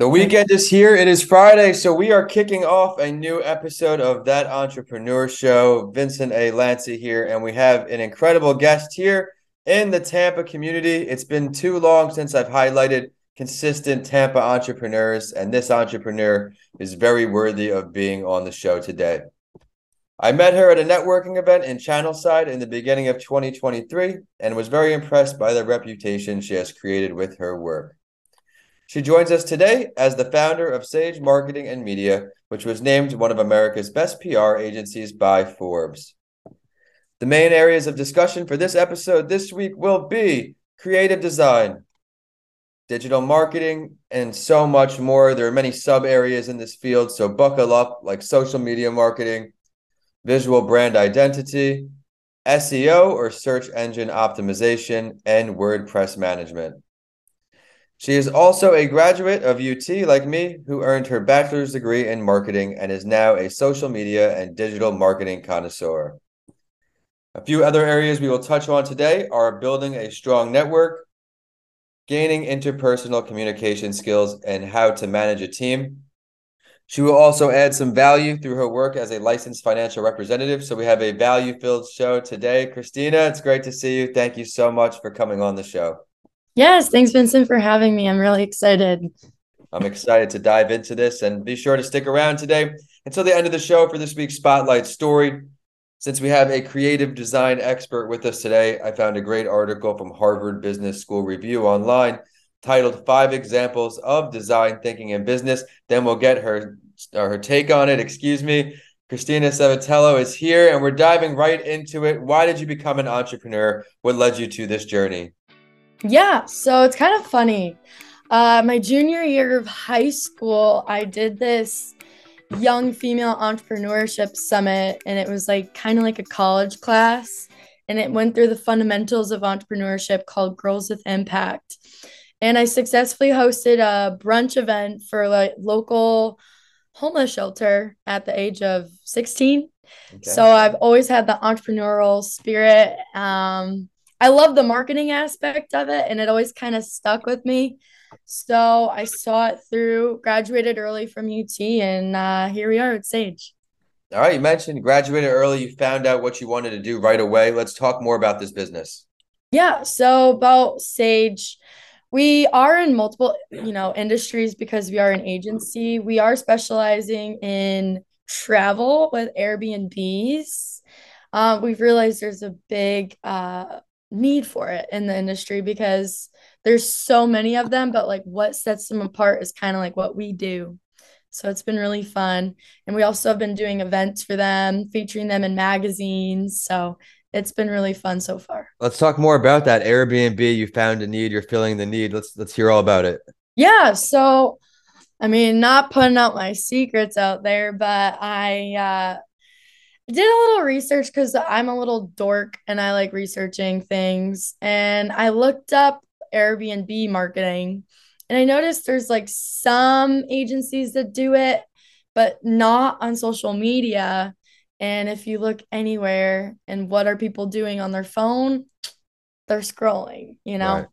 The weekend is here. It is Friday, so we are kicking off a new episode of That Entrepreneur Show. Vincent A. Lancy here, and we have an incredible guest here in the Tampa community. It's been too long since I've highlighted consistent Tampa entrepreneurs, and this entrepreneur is very worthy of being on the show today. I met her at a networking event in Channelside in the beginning of 2023 and was very impressed by the reputation she has created with her work. She joins us today as the founder of Sage Marketing and Media, which was named one of America's best PR agencies by Forbes. The main areas of discussion for this episode this week will be creative design, digital marketing, and so much more. There are many sub areas in this field, so buckle up like social media marketing, visual brand identity, SEO or search engine optimization, and WordPress management. She is also a graduate of UT, like me, who earned her bachelor's degree in marketing and is now a social media and digital marketing connoisseur. A few other areas we will touch on today are building a strong network, gaining interpersonal communication skills, and how to manage a team. She will also add some value through her work as a licensed financial representative. So we have a value filled show today. Christina, it's great to see you. Thank you so much for coming on the show. Yes, thanks, Vincent, for having me. I'm really excited. I'm excited to dive into this and be sure to stick around today until the end of the show for this week's Spotlight story. Since we have a creative design expert with us today, I found a great article from Harvard Business School Review online titled Five Examples of Design Thinking in Business. Then we'll get her, uh, her take on it. Excuse me. Christina Cevetillo is here and we're diving right into it. Why did you become an entrepreneur? What led you to this journey? Yeah, so it's kind of funny. Uh, my junior year of high school, I did this young female entrepreneurship summit, and it was like kind of like a college class. And it went through the fundamentals of entrepreneurship called Girls with Impact. And I successfully hosted a brunch event for like local homeless shelter at the age of 16. Okay. So I've always had the entrepreneurial spirit. Um, I love the marketing aspect of it, and it always kind of stuck with me. So I saw it through, graduated early from UT, and uh, here we are at Sage. All right, you mentioned graduated early. You found out what you wanted to do right away. Let's talk more about this business. Yeah, so about Sage, we are in multiple, you know, industries because we are an agency. We are specializing in travel with Airbnbs. Uh, we've realized there's a big uh, need for it in the industry because there's so many of them but like what sets them apart is kind of like what we do. So it's been really fun. And we also have been doing events for them featuring them in magazines. So it's been really fun so far. Let's talk more about that airbnb you found a need you're filling the need. Let's let's hear all about it. Yeah so i mean not putting out my secrets out there but i uh did a little research because I'm a little dork and I like researching things. And I looked up Airbnb marketing and I noticed there's like some agencies that do it, but not on social media. And if you look anywhere and what are people doing on their phone, they're scrolling, you know? Right.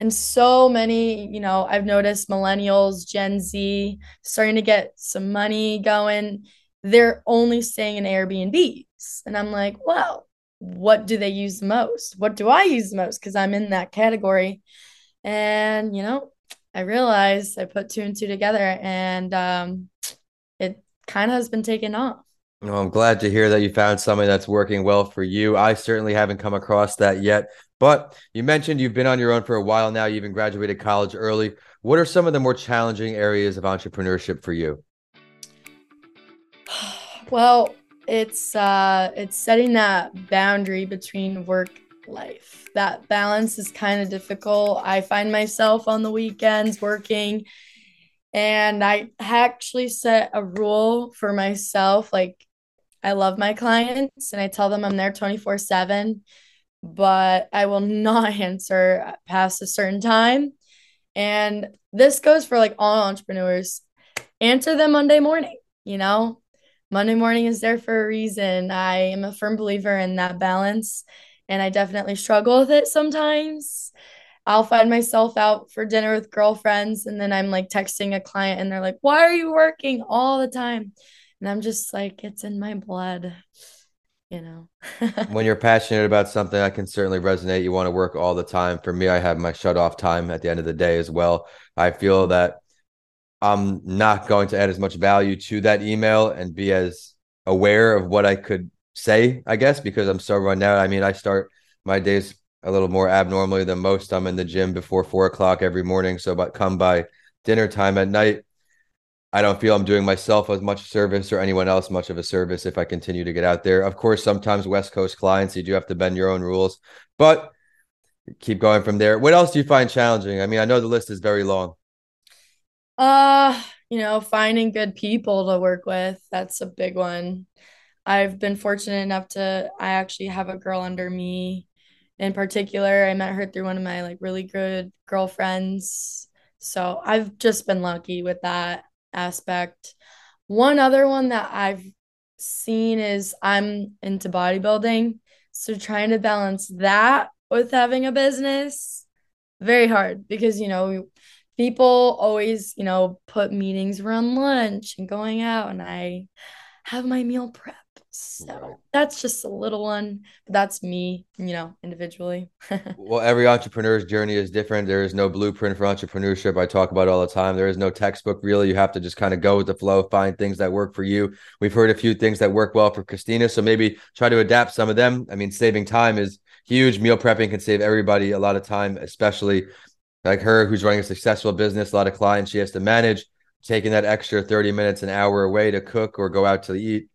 And so many, you know, I've noticed millennials, Gen Z starting to get some money going they're only staying in Airbnbs. And I'm like, well, what do they use the most? What do I use the most? Because I'm in that category. And, you know, I realized I put two and two together and um, it kind of has been taken off. Well, I'm glad to hear that you found something that's working well for you. I certainly haven't come across that yet. But you mentioned you've been on your own for a while now. You even graduated college early. What are some of the more challenging areas of entrepreneurship for you? Well, it's uh it's setting that boundary between work life. That balance is kind of difficult. I find myself on the weekends working and I actually set a rule for myself like I love my clients and I tell them I'm there 24/7, but I will not answer past a certain time. And this goes for like all entrepreneurs. Answer them Monday morning, you know? Monday morning is there for a reason. I am a firm believer in that balance, and I definitely struggle with it sometimes. I'll find myself out for dinner with girlfriends and then I'm like texting a client and they're like, "Why are you working all the time?" And I'm just like, "It's in my blood." You know. when you're passionate about something, I can certainly resonate. You want to work all the time. For me, I have my shut off time at the end of the day as well. I feel that I'm not going to add as much value to that email and be as aware of what I could say, I guess, because I'm so run out. I mean, I start my days a little more abnormally than most. I'm in the gym before four o'clock every morning. So, but come by dinner time at night, I don't feel I'm doing myself as much service or anyone else much of a service if I continue to get out there. Of course, sometimes West Coast clients, you do have to bend your own rules, but keep going from there. What else do you find challenging? I mean, I know the list is very long. Uh, you know, finding good people to work with, that's a big one. I've been fortunate enough to I actually have a girl under me in particular. I met her through one of my like really good girlfriends. So I've just been lucky with that aspect. One other one that I've seen is I'm into bodybuilding. So trying to balance that with having a business, very hard because, you know, people always, you know, put meetings around lunch and going out, and I have my meal prep. So right. that's just a little one. But that's me, you know, individually. well, every entrepreneur's journey is different. There is no blueprint for entrepreneurship. I talk about all the time. There is no textbook really. You have to just kind of go with the flow, find things that work for you. We've heard a few things that work well for Christina. So maybe try to adapt some of them. I mean, saving time is huge. Meal prepping can save everybody a lot of time, especially like her who's running a successful business, a lot of clients she has to manage, taking that extra 30 minutes, an hour away to cook or go out to eat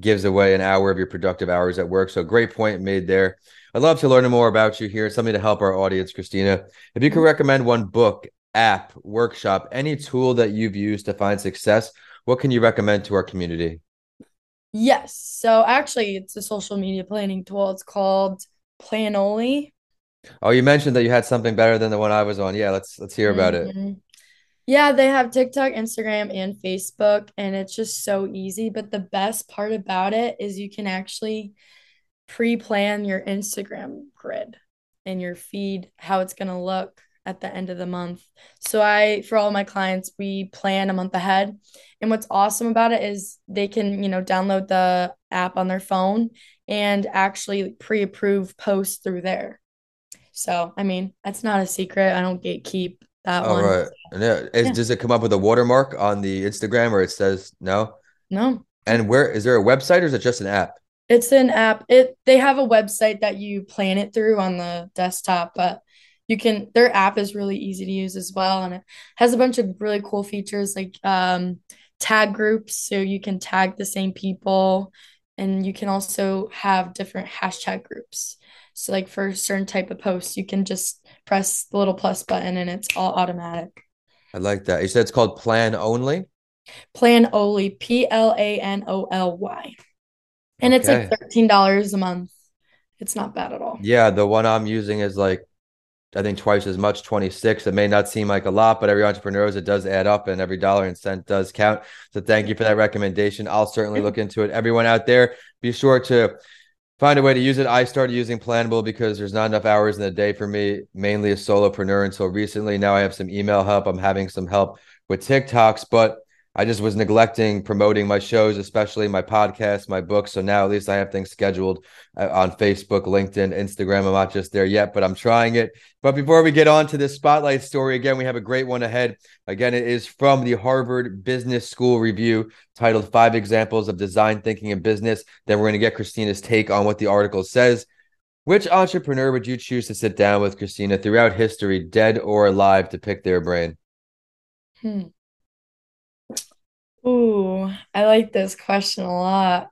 gives away an hour of your productive hours at work. So great point made there. I'd love to learn more about you here, something to help our audience, Christina. If you could recommend one book, app, workshop, any tool that you've used to find success, what can you recommend to our community? Yes. So actually, it's a social media planning tool. It's called Planoly. Oh, you mentioned that you had something better than the one I was on. Yeah, let's let's hear about mm-hmm. it. Yeah, they have TikTok, Instagram, and Facebook, and it's just so easy. But the best part about it is you can actually pre-plan your Instagram grid and your feed, how it's gonna look at the end of the month. So I, for all my clients, we plan a month ahead. And what's awesome about it is they can, you know, download the app on their phone and actually pre-approve posts through there. So, I mean, that's not a secret. I don't gatekeep that All one. right. And yeah, is, yeah. does it come up with a watermark on the Instagram or it says no? No. And where is there a website or is it just an app? It's an app. It they have a website that you plan it through on the desktop, but you can their app is really easy to use as well and it has a bunch of really cool features like um, tag groups so you can tag the same people and you can also have different hashtag groups so like for a certain type of posts, you can just press the little plus button and it's all automatic. I like that. You said it's called Planoly? Plan only, P L A N O L Y. And okay. it's like $13 a month. It's not bad at all. Yeah, the one I'm using is like I think twice as much, 26. It may not seem like a lot, but every entrepreneur knows it does add up and every dollar and cent does count. So thank you for that recommendation. I'll certainly mm-hmm. look into it. Everyone out there, be sure to find a way to use it. I started using Planable because there's not enough hours in the day for me, mainly a solopreneur until recently. Now I have some email help. I'm having some help with TikToks, but I just was neglecting promoting my shows, especially my podcast, my books. So now at least I have things scheduled uh, on Facebook, LinkedIn, Instagram. I'm not just there yet, but I'm trying it. But before we get on to this spotlight story, again, we have a great one ahead. Again, it is from the Harvard Business School review titled Five Examples of Design Thinking in Business. Then we're going to get Christina's take on what the article says. Which entrepreneur would you choose to sit down with, Christina, throughout history, dead or alive, to pick their brain? Hmm. Ooh, I like this question a lot.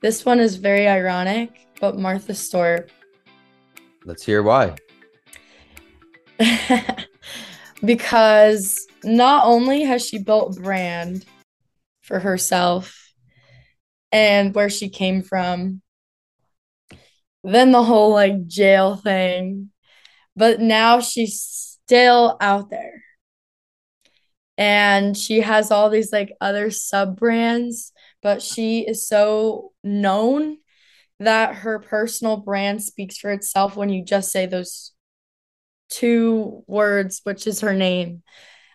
This one is very ironic, but Martha Stewart. Let's hear why. because not only has she built brand for herself and where she came from, then the whole like jail thing, but now she's still out there and she has all these like other sub brands but she is so known that her personal brand speaks for itself when you just say those two words, which is her name.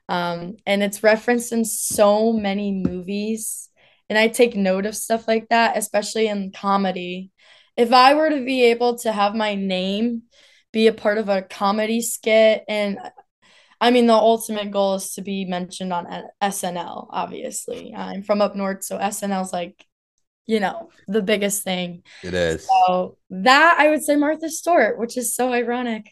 Um, and it's referenced in so many movies. And I take note of stuff like that, especially in comedy. If I were to be able to have my name be a part of a comedy skit, and I mean, the ultimate goal is to be mentioned on SNL, obviously. I'm from up north, so SNL's like, you know, the biggest thing. It is. So that I would say Martha Stewart, which is so ironic.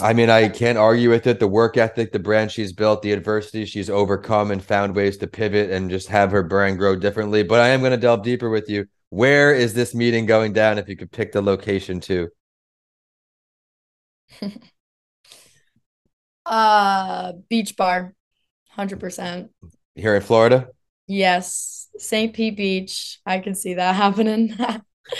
I mean, I can't argue with it. The work ethic, the brand she's built, the adversity she's overcome, and found ways to pivot and just have her brand grow differently. But I am going to delve deeper with you. Where is this meeting going down? If you could pick the location too. uh, beach bar, hundred percent. Here in Florida. Yes, St. Pete Beach. I can see that happening.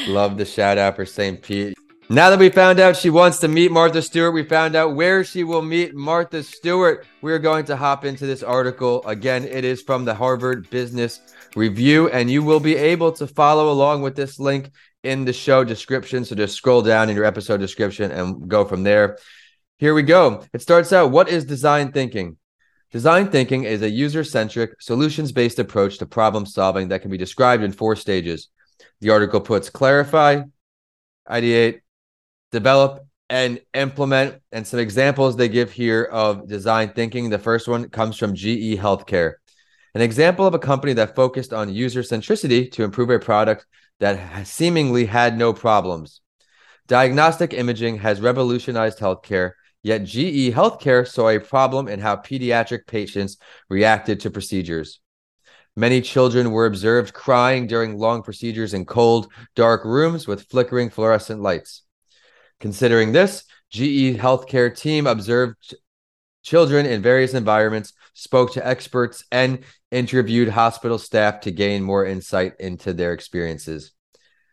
Love the shout out for St. Pete. Now that we found out she wants to meet Martha Stewart, we found out where she will meet Martha Stewart. We're going to hop into this article. Again, it is from the Harvard Business Review, and you will be able to follow along with this link in the show description. So just scroll down in your episode description and go from there. Here we go. It starts out What is design thinking? Design thinking is a user centric, solutions based approach to problem solving that can be described in four stages. The article puts clarify, ideate, develop and implement. And some examples they give here of design thinking. The first one comes from GE Healthcare, an example of a company that focused on user centricity to improve a product that seemingly had no problems. Diagnostic imaging has revolutionized healthcare, yet GE Healthcare saw a problem in how pediatric patients reacted to procedures. Many children were observed crying during long procedures in cold, dark rooms with flickering fluorescent lights. Considering this, GE Healthcare team observed children in various environments, spoke to experts, and interviewed hospital staff to gain more insight into their experiences.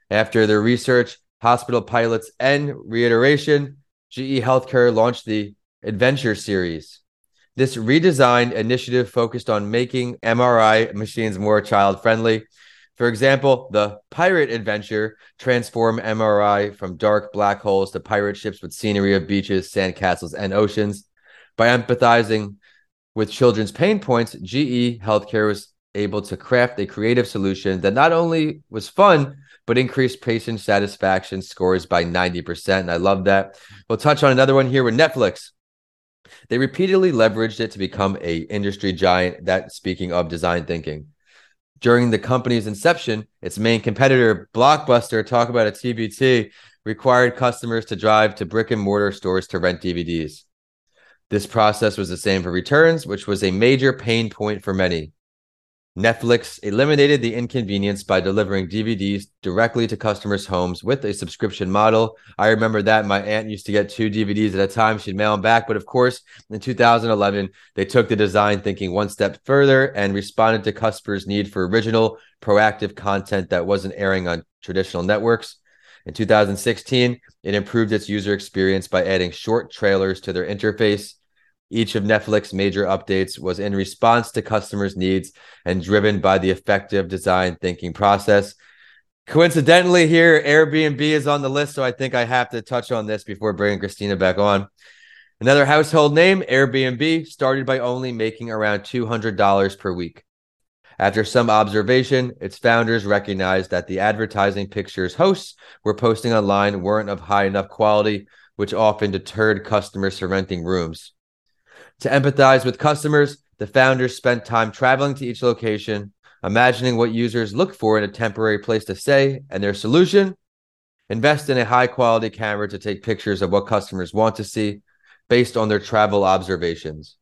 After their research, hospital pilots, and reiteration, GE Healthcare launched the Adventure Series. This redesigned initiative focused on making MRI machines more child friendly for example, the pirate adventure transform MRI from dark black holes to pirate ships with scenery of beaches, sandcastles, and oceans. By empathizing with children's pain points, GE Healthcare was able to craft a creative solution that not only was fun, but increased patient satisfaction scores by 90%. And I love that. We'll touch on another one here with Netflix. They repeatedly leveraged it to become a industry giant. That speaking of design thinking during the company's inception, its main competitor, Blockbuster, talk about a TBT, required customers to drive to brick and mortar stores to rent DVDs. This process was the same for returns, which was a major pain point for many. Netflix eliminated the inconvenience by delivering DVDs directly to customers' homes with a subscription model. I remember that my aunt used to get two DVDs at a time. She'd mail them back. But of course, in 2011, they took the design thinking one step further and responded to customers' need for original, proactive content that wasn't airing on traditional networks. In 2016, it improved its user experience by adding short trailers to their interface each of Netflix's major updates was in response to customers' needs and driven by the effective design thinking process. Coincidentally, here, Airbnb is on the list, so I think I have to touch on this before bringing Christina back on. Another household name, Airbnb, started by only making around $200 per week. After some observation, its founders recognized that the advertising pictures hosts were posting online weren't of high enough quality, which often deterred customers from renting rooms. To empathize with customers, the founders spent time traveling to each location, imagining what users look for in a temporary place to stay, and their solution invest in a high quality camera to take pictures of what customers want to see based on their travel observations.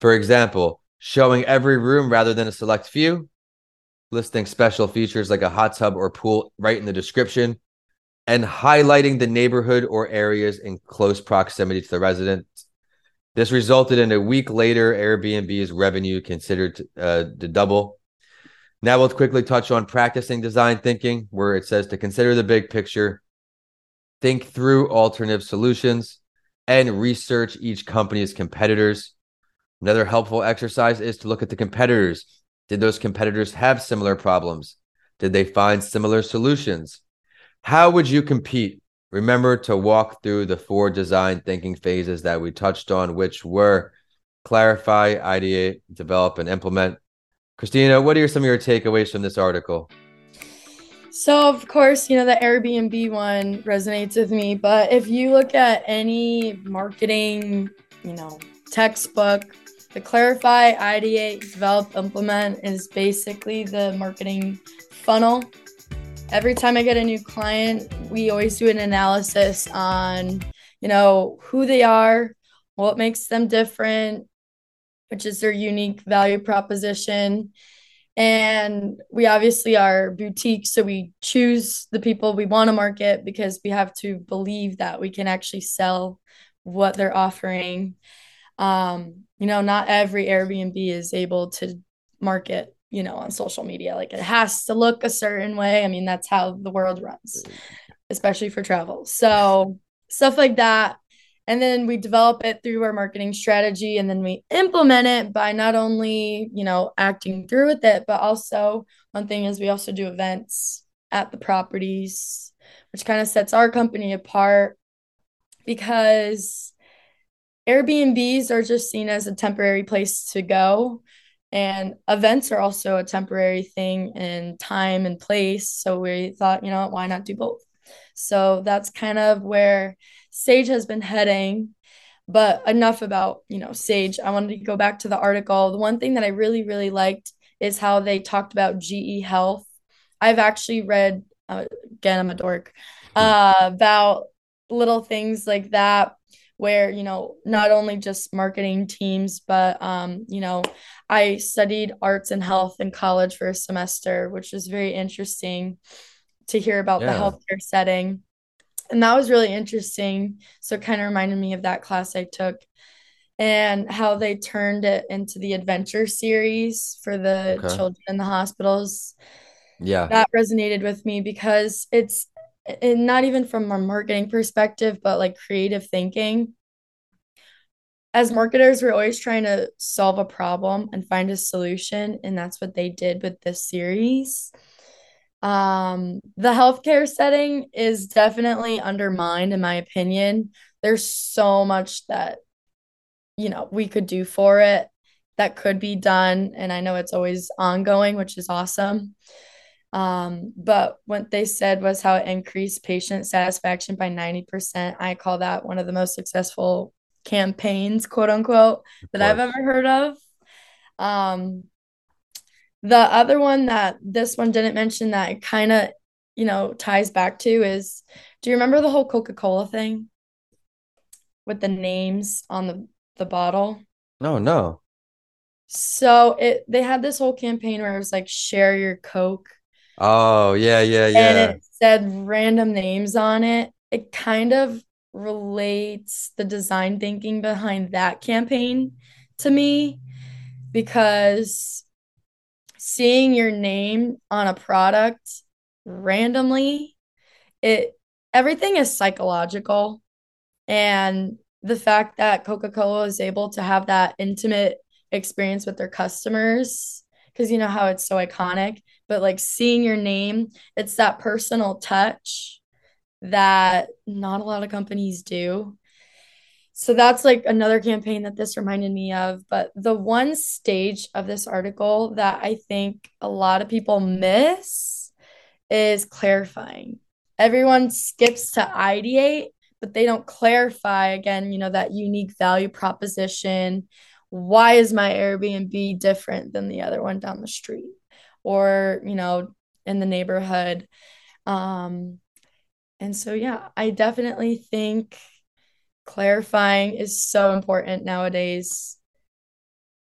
For example, showing every room rather than a select few, listing special features like a hot tub or pool right in the description, and highlighting the neighborhood or areas in close proximity to the residents this resulted in a week later Airbnb's revenue considered uh, to double. Now we'll quickly touch on practicing design thinking, where it says to consider the big picture, think through alternative solutions, and research each company's competitors. Another helpful exercise is to look at the competitors. Did those competitors have similar problems? Did they find similar solutions? How would you compete? Remember to walk through the four design thinking phases that we touched on, which were clarify, ideate, develop, and implement. Christina, what are some of your takeaways from this article? So, of course, you know, the Airbnb one resonates with me, but if you look at any marketing, you know, textbook, the clarify, ideate, develop, implement is basically the marketing funnel. Every time I get a new client, we always do an analysis on, you know, who they are, what makes them different, which is their unique value proposition. And we obviously are boutique, so we choose the people we want to market because we have to believe that we can actually sell what they're offering. Um, you know, not every Airbnb is able to market, you know, on social media. Like it has to look a certain way. I mean, that's how the world runs, especially for travel. So, stuff like that. And then we develop it through our marketing strategy and then we implement it by not only, you know, acting through with it, but also one thing is we also do events at the properties, which kind of sets our company apart because Airbnbs are just seen as a temporary place to go. And events are also a temporary thing in time and place. So we thought, you know, why not do both? So that's kind of where Sage has been heading. But enough about, you know, Sage. I wanted to go back to the article. The one thing that I really, really liked is how they talked about GE Health. I've actually read, uh, again, I'm a dork, uh, about little things like that where you know not only just marketing teams but um you know i studied arts and health in college for a semester which was very interesting to hear about yeah. the healthcare setting and that was really interesting so it kind of reminded me of that class i took and how they turned it into the adventure series for the okay. children in the hospitals yeah that resonated with me because it's not even from a marketing perspective, but like creative thinking. As marketers, we're always trying to solve a problem and find a solution. And that's what they did with this series. Um, the healthcare setting is definitely undermined, in my opinion. There's so much that, you know, we could do for it that could be done. And I know it's always ongoing, which is awesome. Um, but what they said was how it increased patient satisfaction by 90%. I call that one of the most successful campaigns, quote unquote, that I've ever heard of. Um, the other one that this one didn't mention that kind of, you know, ties back to is do you remember the whole Coca Cola thing with the names on the, the bottle? No, no. So it they had this whole campaign where it was like share your Coke Oh, yeah, yeah, yeah. And it said random names on it. It kind of relates the design thinking behind that campaign to me because seeing your name on a product randomly it everything is psychological. And the fact that coca-cola is able to have that intimate experience with their customers because you know how it's so iconic but like seeing your name, it's that personal touch that not a lot of companies do. So that's like another campaign that this reminded me of. But the one stage of this article that I think a lot of people miss is clarifying. Everyone skips to ideate, but they don't clarify again, you know, that unique value proposition. Why is my Airbnb different than the other one down the street? or you know in the neighborhood um and so yeah i definitely think clarifying is so important nowadays.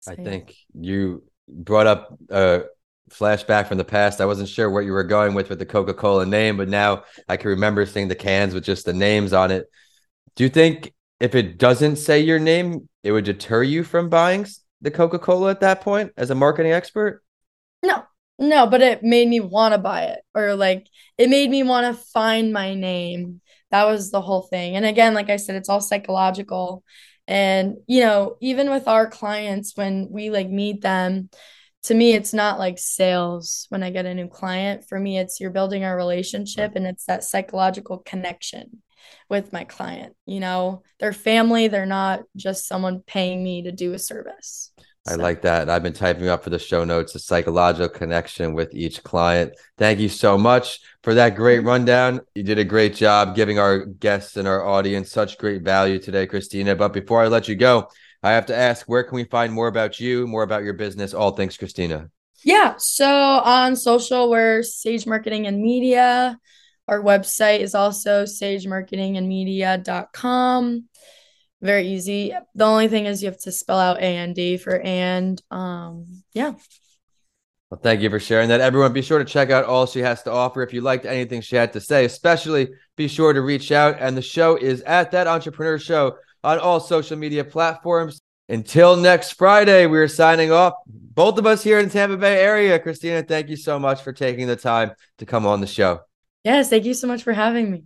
So, i think you brought up a flashback from the past. I wasn't sure what you were going with with the coca-cola name but now i can remember seeing the cans with just the names on it. Do you think if it doesn't say your name it would deter you from buying the coca-cola at that point as a marketing expert? No no, but it made me want to buy it or like it made me want to find my name. That was the whole thing. And again, like I said, it's all psychological. And you know, even with our clients when we like meet them, to me it's not like sales when I get a new client. For me it's you're building a relationship and it's that psychological connection. with my client. You know, they're family, they're not just someone paying me to do a service. I like that. I've been typing up for the show notes a psychological connection with each client. Thank you so much for that great rundown. You did a great job giving our guests and our audience such great value today, Christina. But before I let you go, I have to ask where can we find more about you, more about your business, all things Christina? Yeah. So on social, we're Sage Marketing and Media. Our website is also sagemarketingandmedia.com. Very easy. The only thing is you have to spell out A and D for and. Um, yeah. Well, thank you for sharing that. Everyone, be sure to check out all she has to offer. If you liked anything she had to say, especially be sure to reach out. And the show is at That Entrepreneur Show on all social media platforms. Until next Friday, we're signing off. Both of us here in the Tampa Bay area. Christina, thank you so much for taking the time to come on the show. Yes, thank you so much for having me.